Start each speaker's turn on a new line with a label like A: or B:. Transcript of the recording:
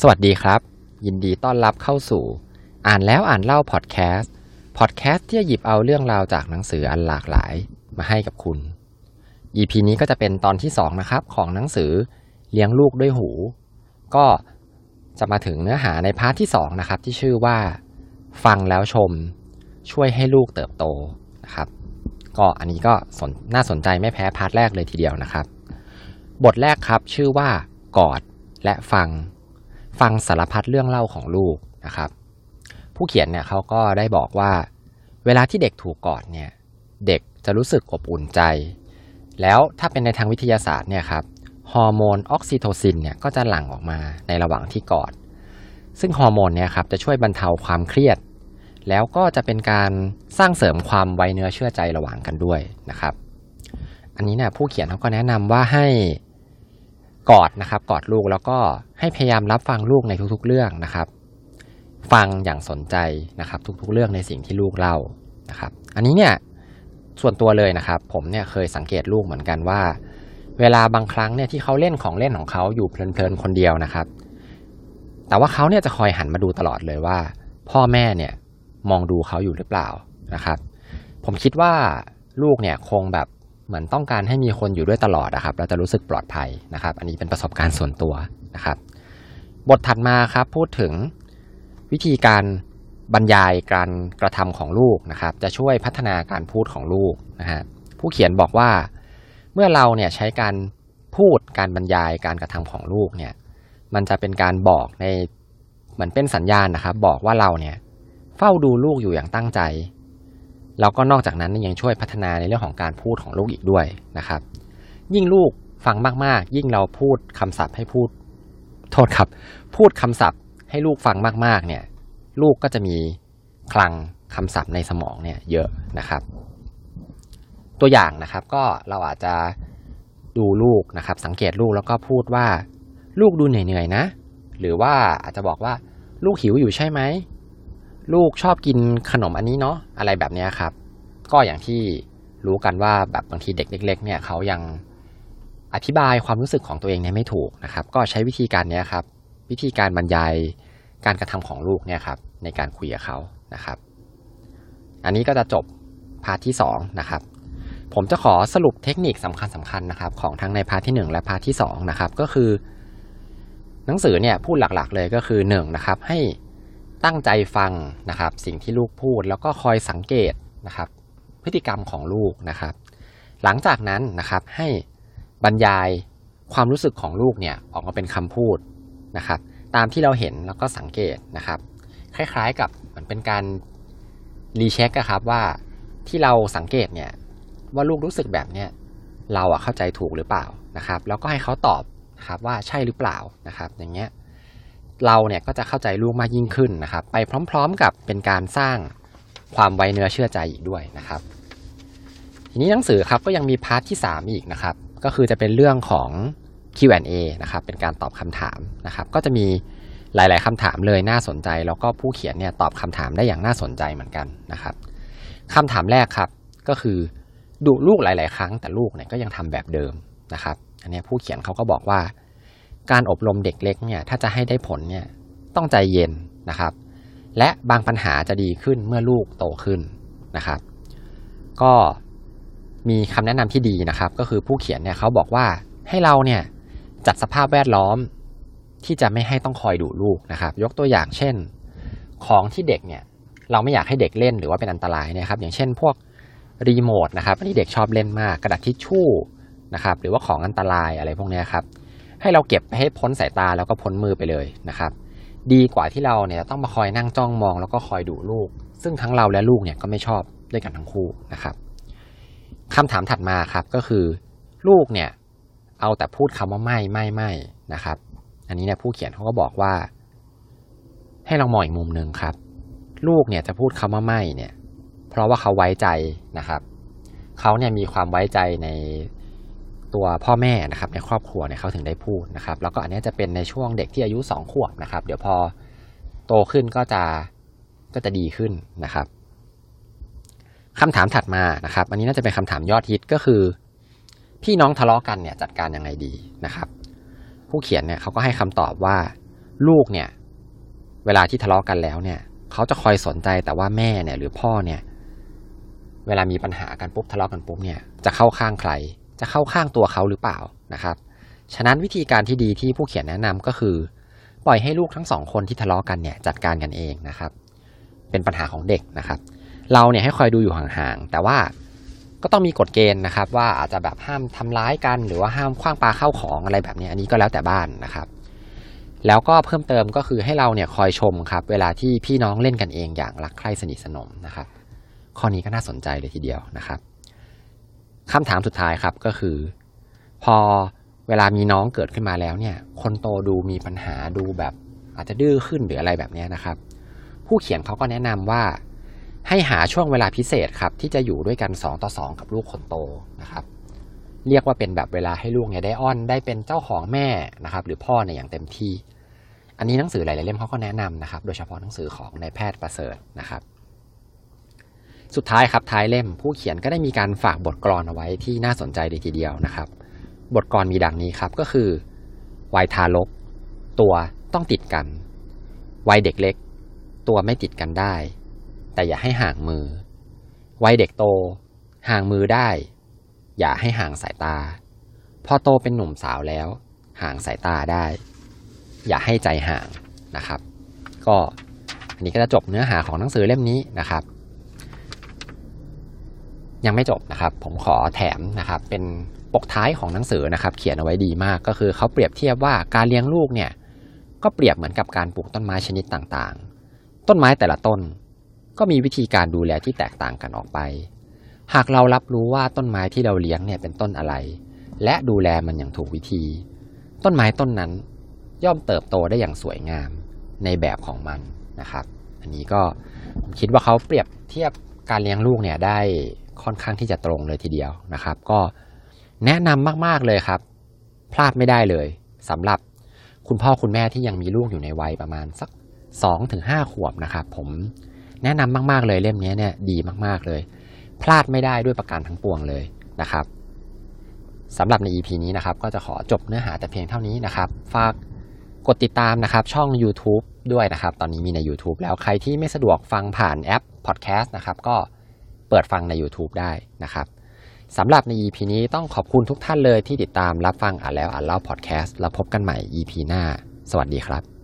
A: สวัสดีครับ ยินดีต้อนรับเข้าสู่ อ่านแล้วอ่านเล่า podcast podcast ที่จะหยิบเอาเรื่องราวจากหนังสืออันหลากหลายมาให้กับคุณ EP นี้ก็จะเป็นตอนที่ 2 นะครับ ของหนังสือเลี้ยงลูกด้วยหู ก็จะมาถึงเนื้อหาใน part ที่ 2 นะครับ ที่ชื่อว่า ฟังแล้วชม ช่วยให้ลูกเติบโตนะครับ ก็อันนี้ก็น่าสนใจไม่แพ้ part แรกเลยทีเดียวนะครับ บทแรกครับชื่อว่ากอดและฟัง ฟังสารพัดเรื่องเล่าของลูกนะครับ ผู้เขียนเนี่ยเขาก็ได้บอกว่า เวลาที่เด็กถูกกอดเนี่ยเด็กจะรู้สึกอบอุ่นใจ แล้วถ้าเป็นในทางวิทยาศาสตร์เนี่ยครับฮอร์โมนออกซิโทซินเนี่ยก็จะหลั่งออกมาในระหว่างที่กอด ซึ่งฮอร์โมนเนี่ยครับจะช่วยบรรเทาความเครียด แล้วก็จะเป็นการสร้างเสริมความไว้เนื้อเชื่อใจระหว่างกันด้วยนะครับ อันนี้เนี่ยผู้เขียนเขาก็แนะนำว่าให้ กอดนะครับกอดลูกแล้วก็ให้พยายามรับฟังลูกในทุกๆเรื่องนะครับ ฟังอย่างสนใจนะครับ ทุกๆเรื่องในสิ่งที่ลูกเล่านะครับ อันนี้เนี่ยส่วนตัวเลยนะครับ ผมเนี่ยเคยสังเกตลูกเหมือนกันว่า เวลาบางครั้งเนี่ยที่เขาเล่นของเล่นของเขาอยู่เพลินๆคนเดียวนะครับ แต่ว่าเขาเนี่ยจะคอยหันมาดูตลอดเลยว่า พ่อแม่เนี่ยมองดูเขาอยู่หรือเปล่านะครับ ผมคิดว่าลูกเนี่ยคงแบบ เหมือนต้องการให้มีคนอยู่ด้วยตลอดนะครับ เราจะรู้สึกปลอดภัยนะครับ อันนี้เป็นประสบการณ์ส่วนตัวนะครับ บทถัดมาครับพูดถึงวิธีการบรรยายการกระทำของลูกนะครับ จะช่วยพัฒนาการพูดของลูกนะฮะผู้เขียนบอกว่าเมื่อเราเนี่ยใช้การพูดการบรรยายการกระทำของลูกเนี่ย มันจะเป็นการบอกในเหมือนเป็นสัญญาณนะครับ บอกว่าเราเนี่ย เฝ้าดูลูกอยู่อย่างตั้งใจ แล้วก็นอกจากนั้นยังช่วยพัฒนาในเรื่องของการพูดของลูกอีกด้วยนะครับ ยิ่งลูกฟังมากๆ ยิ่งเราพูดคำศัพท์ให้พูดโทษครับ พูดคำศัพท์ให้ลูกฟังมากๆเนี่ยลูกก็จะมีคลังคำศัพท์ในสมองเนี่ยเยอะนะครับ ตัวอย่างนะครับก็เราอาจจะดูลูกนะครับ สังเกตลูกแล้วก็พูดว่า ลูกดูเหนื่อยๆนะ หรือว่าอาจจะบอกว่าลูกหิวอยู่ใช่ไหม ลูกชอบกินขนมอันนี้เนาะอะไรแบบนี้ครับ ก็อย่างที่รู้กันว่าแบบบางทีเด็กเล็ก ๆ เนี่ยเขายังอธิบายความรู้สึกของตัวเองเนี่ยไม่ถูกนะครับ ก็ใช้วิธีการนี้ครับ วิธีการบรรยายการกระทำของลูกเนี่ยครับในการคุยกับเขานะครับ อันนี้ก็จะจบpart ที่2นะครับผมจะขอสรุปเทคนิคสำคัญสำคัญนะครับ ของทั้งใน part ที่ 1 และ part ที่2นะครับก็คือ หนังสือเนี่ยพูดหลักๆเลยก็คือ1นะครับให้ ตั้งใจฟังนะครับ สิ่งที่ลูกพูดแล้วก็คอยสังเกตนะครับ พฤติกรรมของลูกนะครับ หลังจากนั้นนะครับให้บรรยายความรู้สึกของลูกเนี่ยออกมาเป็นคำพูดนะครับ ตามที่เราเห็นแล้วก็สังเกตนะครับ คล้ายๆกับเหมือนเป็นการ recheck อะครับว่าที่เราสังเกตเนี่ยว่าลูกรู้สึกแบบเนี้ยเราอะเข้าใจถูกหรือเปล่านะครับ แล้วก็ให้เขาตอบนะครับว่าใช่หรือเปล่านะครับ อย่างเงี้ย เราเนี่ยก็จะเข้าใจลูกมากยิ่งขึ้นนะครับ ไปพร้อมๆกับเป็นการสร้างความไว้เนื้อเชื่อใจอีกด้วยนะครับ ทีนี้หนังสือครับก็ยังมี part ที่ 3 อีกนะครับ ก็คือจะเป็นเรื่องของ Q&A นะครับ เป็นการตอบคำถามนะครับ ก็จะมีหลาย ๆคำถามเลยน่าสนใจ แล้วก็ผู้เขียนเนี่ยตอบคำถามได้อย่างน่าสนใจเหมือนกันนะครับคำถามแรกครับก็คือดุลูกหลาย ๆ ครั้งแต่ลูกเนี่ยก็ยังทำแบบเดิมนะครับ อันนี้ผู้เขียนเขาก็บอกว่า การอบรมเด็กเล็กเนี่ยถ้าจะให้ได้ผลเนี่ยต้องใจเย็นนะครับ และบางปัญหาจะดีขึ้นเมื่อลูกโตขึ้นนะครับ ก็มีคำแนะนำที่ดีนะครับ ก็คือผู้เขียนเนี่ยเขาบอกว่าให้เราเนี่ยจัดสภาพแวดล้อมที่จะไม่ให้ต้องคอยดูลูกนะครับ ยกตัวอย่างเช่น ของที่เด็กเนี่ยเราไม่อยากให้เด็กเล่นหรือว่าเป็นอันตรายนี่ยครับ อย่างเช่น พวกรีโมทนะครับอันนี้เด็กชอบเล่นมากกระดาษทิชชู่นะครับ หรือว่าของอันตรายอะไรพวกนี้ครับ ให้เราเก็บไปให้พ้นสายตาแล้วก็พ้นมือไปเลยนะครับ ดีกว่าที่เราเนี่ยต้องมาคอยนั่งจ้องมองแล้วก็คอยดูลูก ซึ่งทั้งเราและลูกเนี่ยก็ไม่ชอบด้วยกันทั้งคู่นะครับคำถามถัดมาครับก็คือ ลูกเนี่ยเอาแต่พูดคำว่าไม่ไม่ไม่นะครับ อันนี้เนี่ยผู้เขียนเขาก็บอกว่า ให้เรามองอีกมุมหนึ่งครับ ลูกเนี่ยจะพูดคำว่าไม่เนี่ย เพราะว่าเขาไว้ใจนะครับเขาเนี่ยมีความไว้ใจใน ตัวพ่อแม่นะครับในครอบครัวเนี่ยเขาถึงได้พูดนะครับ แล้วก็อันนี้จะเป็นในช่วงเด็กที่อายุสองขวบนะครับ เดี๋ยวพอโตขึ้นก็จะก็จะดีขึ้นนะครับคำถามถัดมานะครับ อันนี้น่าจะเป็นคำถามยอดฮิตก็คือ พี่น้องทะเลาะกันเนี่ยจัดการยังไงดีนะครับ ผู้เขียนเนี่ยเขาก็ให้คำตอบว่าลูกเนี่ยเวลาที่ทะเลาะกันแล้วเนี่ยเขาจะคอยสนใจแต่ว่าแม่เนี่ยหรือพ่อเนี่ยเวลามีปัญหากันปุ๊บทะเลาะกันปุ๊บเนี่ยจะเข้าข้างใคร จะเข้าข้างตัวเขาหรือเปล่านะครับ ฉะนั้นวิธีการที่ดีที่ผู้เขียนแนะนำก็คือ ปล่อยให้ลูกทั้งสองคนที่ทะเลาะกันเนี่ยจัดการกันเองนะครับ เป็นปัญหาของเด็กนะครับ เราเนี่ยให้คอยดูอยู่ห่างๆแต่ว่าก็ต้องมีกฎเกณฑ์นะครับ ว่าอาจจะแบบห้ามทำร้ายกันหรือว่าห้ามคว้างปลาเข้าของอะไรแบบนี้อันนี้ก็แล้วแต่บ้านนะครับ แล้วก็เพิ่มเติมก็คือให้เราเนี่ยคอยชมครับ เวลาที่พี่น้องเล่นกันเองอย่างรักใคร่สนิทสนมนะครับ ข้อนี้ก็น่าสนใจเลยทีเดียวนะครับ คำถามสุดท้ายครับก็คือ พอเวลามีน้องเกิดขึ้นมาแล้วเนี่ย คนโตดูมีปัญหาดูแบบอาจจะดื้อขึ้นหรืออะไรแบบนี้นะครับ ผู้เขียนเขาก็แนะนำว่า ให้หาช่วงเวลาพิเศษครับ ที่จะอยู่ด้วยกัน 2 ต่อ 2 กับลูกคนโตนะครับ เรียกว่าเป็นแบบเวลาให้ลูกเนี่ยได้อ้อนได้เป็นเจ้าของแม่นะครับ หรือพ่อเนี่ยอย่างเต็มที่ อันนี้หนังสือหลายๆเล่มเขาก็แนะนำนะครับ โดยเฉพาะหนังสือของนายแพทย์ประเสริฐนะครับ สุดท้ายครับท้ายเล่มผู้เขียนก็ได้มีการฝากบทกลอนเอาไว้ที่น่าสนใจเลยทีเดียวนะครับ บทกลอนมีดังนี้ครับก็คือวัยทารก ตัวต้องติดกันวัยเด็กเล็ก ตัวไม่ติดกันได้ แต่อย่าให้ห่างมือวัยเด็กโต ห่างมือได้ อย่าให้ห่างสายตา พอโตเป็นหนุ่มสาวแล้ว ห่างสายตาได้ อย่าให้ใจห่างนะครับ ก็อันนี้ก็จะจบเนื้อหาของหนังสือเล่มนี้นะครับ ยังไม่จบนะครับ ผมขอแถมนะครับ เป็นปกท้ายของหนังสือนะครับ เขียนเอาไว้ดีมาก ก็คือเขาเปรียบเทียบว่าการเลี้ยงลูกเนี่ย ก็เปรียบเหมือนกับการปลูกต้นไม้ชนิดต่างๆ ต้นไม้แต่ละต้น ก็มีวิธีการดูแลที่แตกต่างกันออกไป หากเรารับรู้ว่าต้นไม้ที่เราเลี้ยงเนี่ยเป็นต้นอะไร และดูแลมันอย่างถูกวิธี ต้นไม้ต้นนั้นย่อมเติบโตได้อย่างสวยงามในแบบของมันนะครับ อันนี้ก็ผมคิดว่าเขาเปรียบเทียบการเลี้ยงลูกเนี่ยได้ ค่อนข้างที่จะตรงเลยทีเดียวนะครับ ก็แนะนำมากๆเลยครับ พลาดไม่ได้เลยสำหรับคุณพ่อคุณแม่ที่ยังมีลูกอยู่ในวัยประมาณสัก2-5ถึงขวบนะครับ ผมแนะนำมาก ๆ เลยเล่มนี้เนี่ยดีมากๆเลย พลาดไม่ได้ด้วยประการทั้งปวงเลยนะครับสำหรับใน EP นี้นะครับ ก็จะขอจบเนื้อหาแต่เพียงเท่านี้นะครับ ฝากกดติดตามนะครับ ช่อง YouTube ด้วยนะครับ ตอนนี้มีใน YouTube แล้วใครที่ไม่สะดวกฟังผ่านแอป Podcast นะครับ ก็ เปิดฟังใน YouTube ได้นะครับสำหรับใน EP นี้ต้องขอบคุณทุกท่านเลยที่ติดตามรับฟังอ่านแล้วอ่านเล่าพอดแคสต์แล้วพบกันใหม่ EP หน้า สวัสดีครับ